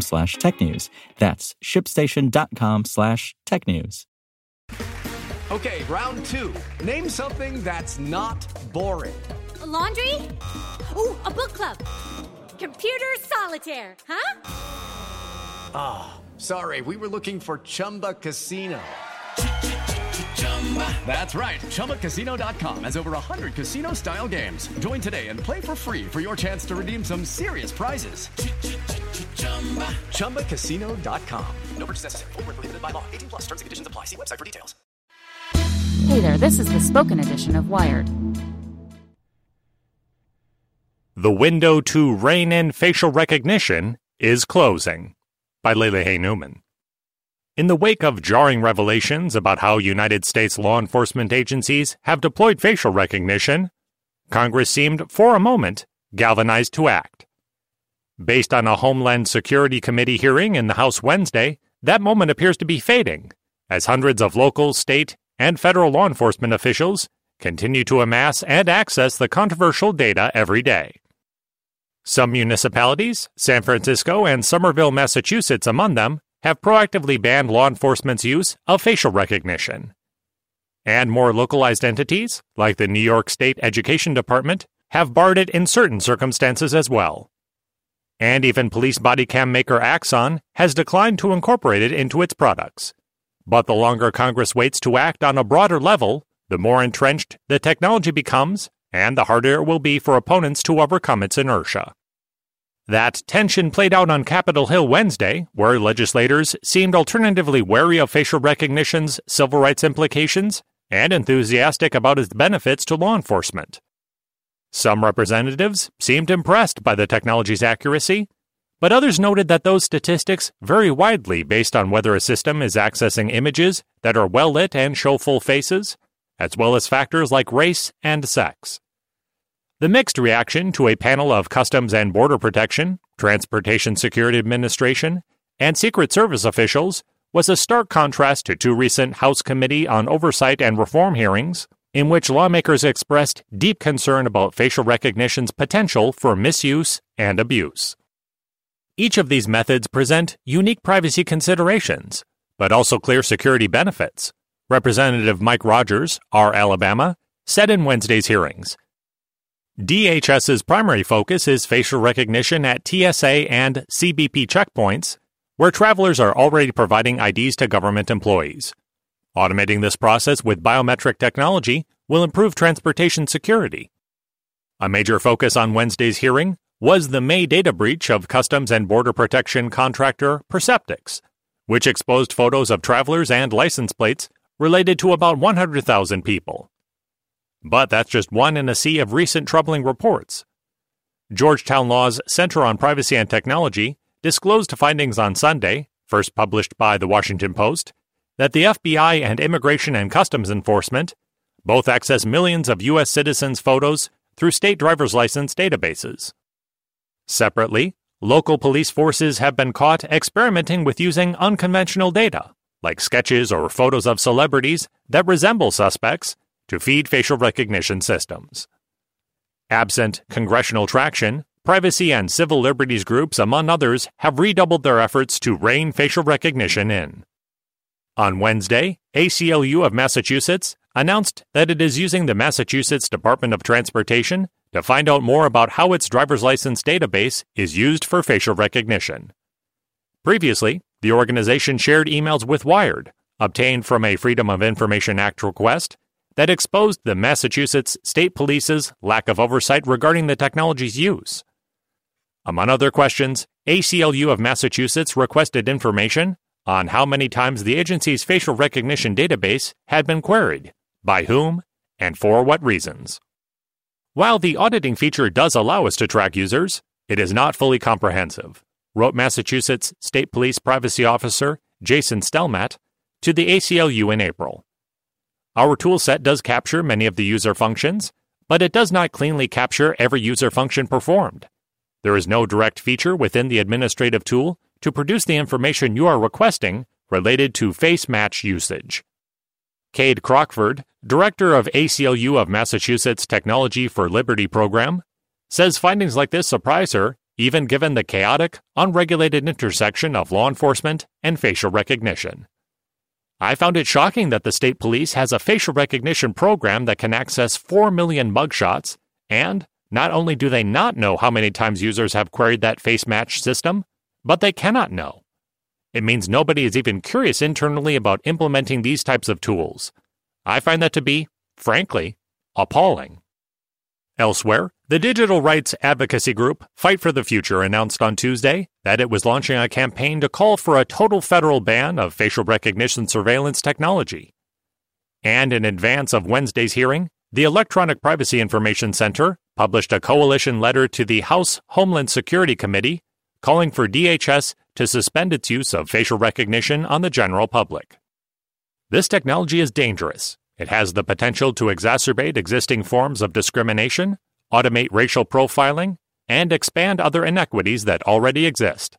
slash technews. That's shipstation.com slash tech news. Okay, round two. Name something that's not boring. A laundry? Ooh, a book club. Computer solitaire, huh? Ah, oh, sorry, we were looking for Chumba Casino. That's right. ChumbaCasino.com has over 100 casino style games. Join today and play for free for your chance to redeem some serious prizes. ChumbaCasino.com. No purchase necessary. Full prohibited by law. 18 plus terms and conditions apply. See website for details. Hey there, this is the spoken edition of Wired. The window to rein in facial recognition is closing by Lily Hay Newman. In the wake of jarring revelations about how United States law enforcement agencies have deployed facial recognition, Congress seemed, for a moment, galvanized to act. Based on a Homeland Security Committee hearing in the House Wednesday, that moment appears to be fading, as hundreds of local, state, and federal law enforcement officials continue to amass and access the controversial data every day. Some municipalities, San Francisco and Somerville, Massachusetts among them, have proactively banned law enforcement's use of facial recognition. And more localized entities, like the New York State Education Department, have barred it in certain circumstances as well. And even police body cam maker Axon has declined to incorporate it into its products. But the longer Congress waits to act on a broader level, the more entrenched the technology becomes, and the harder it will be for opponents to overcome its inertia. That tension played out on Capitol Hill Wednesday, where legislators seemed alternatively wary of facial recognition's civil rights implications and enthusiastic about its benefits to law enforcement. Some representatives seemed impressed by the technology's accuracy, but others noted that those statistics vary widely based on whether a system is accessing images that are well lit and show full faces, as well as factors like race and sex. The mixed reaction to a panel of Customs and Border Protection, Transportation Security Administration, and Secret Service officials was a stark contrast to two recent House Committee on Oversight and Reform hearings, in which lawmakers expressed deep concern about facial recognition's potential for misuse and abuse. Each of these methods present unique privacy considerations, but also clear security benefits. Representative Mike Rogers, R. Alabama, said in Wednesday's hearings DHS's primary focus is facial recognition at TSA and CBP checkpoints, where travelers are already providing IDs to government employees. Automating this process with biometric technology will improve transportation security. A major focus on Wednesday's hearing was the May data breach of Customs and Border Protection contractor Perceptics, which exposed photos of travelers and license plates related to about 100,000 people. But that's just one in a sea of recent troubling reports. Georgetown Law's Center on Privacy and Technology disclosed findings on Sunday, first published by the Washington Post, that the FBI and Immigration and Customs Enforcement both access millions of U.S. citizens' photos through state driver's license databases. Separately, local police forces have been caught experimenting with using unconventional data, like sketches or photos of celebrities that resemble suspects, to feed facial recognition systems. Absent congressional traction, privacy and civil liberties groups, among others, have redoubled their efforts to rein facial recognition in. On Wednesday, ACLU of Massachusetts announced that it is using the Massachusetts Department of Transportation to find out more about how its driver's license database is used for facial recognition. Previously, the organization shared emails with Wired, obtained from a Freedom of Information Act request, that exposed the Massachusetts State Police's lack of oversight regarding the technology's use. Among other questions, ACLU of Massachusetts requested information on how many times the agency's facial recognition database had been queried, by whom, and for what reasons. While the auditing feature does allow us to track users, it is not fully comprehensive, wrote Massachusetts State Police Privacy Officer Jason Stelmatt to the ACLU in April. Our toolset does capture many of the user functions, but it does not cleanly capture every user function performed. There is no direct feature within the administrative tool to produce the information you are requesting related to face match usage. Kade Crockford, director of ACLU of Massachusetts Technology for Liberty program, says findings like this surprise her, even given the chaotic, unregulated intersection of law enforcement and facial recognition. I found it shocking that the state police has a facial recognition program that can access 4 million mugshots, and not only do they not know how many times users have queried that face match system, but they cannot know. It means nobody is even curious internally about implementing these types of tools. I find that to be, frankly, appalling. Elsewhere, the digital rights advocacy group Fight for the Future announced on Tuesday that it was launching a campaign to call for a total federal ban of facial recognition surveillance technology. And in advance of Wednesday's hearing, the Electronic Privacy Information Center published a coalition letter to the House Homeland Security Committee calling for DHS to suspend its use of facial recognition on the general public. This technology is dangerous. It has the potential to exacerbate existing forms of discrimination, automate racial profiling, and expand other inequities that already exist,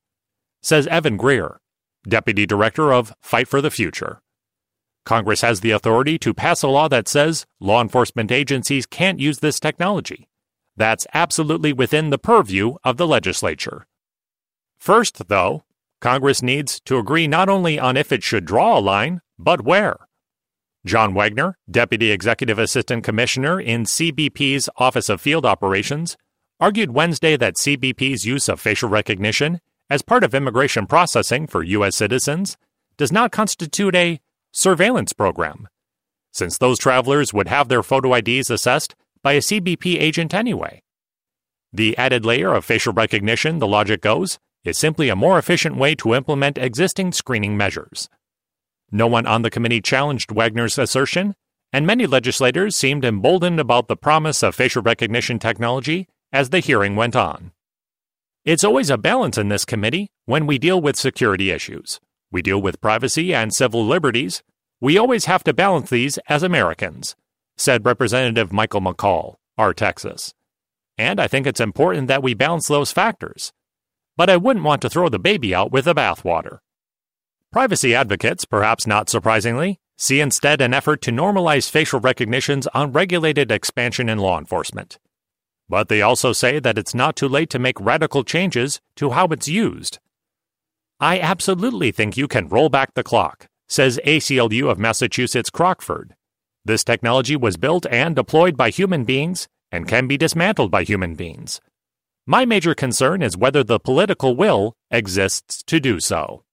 says Evan Greer, Deputy Director of Fight for the Future. Congress has the authority to pass a law that says law enforcement agencies can't use this technology. That's absolutely within the purview of the legislature. First, though, Congress needs to agree not only on if it should draw a line, but where. John Wagner, Deputy Executive Assistant Commissioner in CBP's Office of Field Operations, argued Wednesday that CBP's use of facial recognition as part of immigration processing for U.S. citizens does not constitute a surveillance program, since those travelers would have their photo IDs assessed by a CBP agent anyway. The added layer of facial recognition, the logic goes, is simply a more efficient way to implement existing screening measures. No one on the committee challenged Wagner's assertion, and many legislators seemed emboldened about the promise of facial recognition technology as the hearing went on. It's always a balance in this committee when we deal with security issues. We deal with privacy and civil liberties. We always have to balance these as Americans, said Representative Michael McCaul, R. Texas. And I think it's important that we balance those factors. But I wouldn't want to throw the baby out with the bathwater. Privacy advocates, perhaps not surprisingly, see instead an effort to normalize facial recognition's unregulated expansion in law enforcement. But they also say that it's not too late to make radical changes to how it's used. I absolutely think you can roll back the clock, says ACLU of Massachusetts Crockford. This technology was built and deployed by human beings and can be dismantled by human beings. My major concern is whether the political will exists to do so.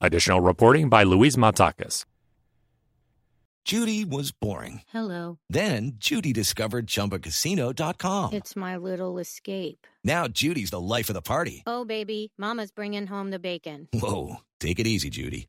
Additional reporting by Louise Matsakis. Judy was boring. Hello. Then Judy discovered ChumbaCasino.com. It's my little escape. Now Judy's the life of the party. Oh, baby, Mama's bringing home the bacon. Whoa, take it easy, Judy.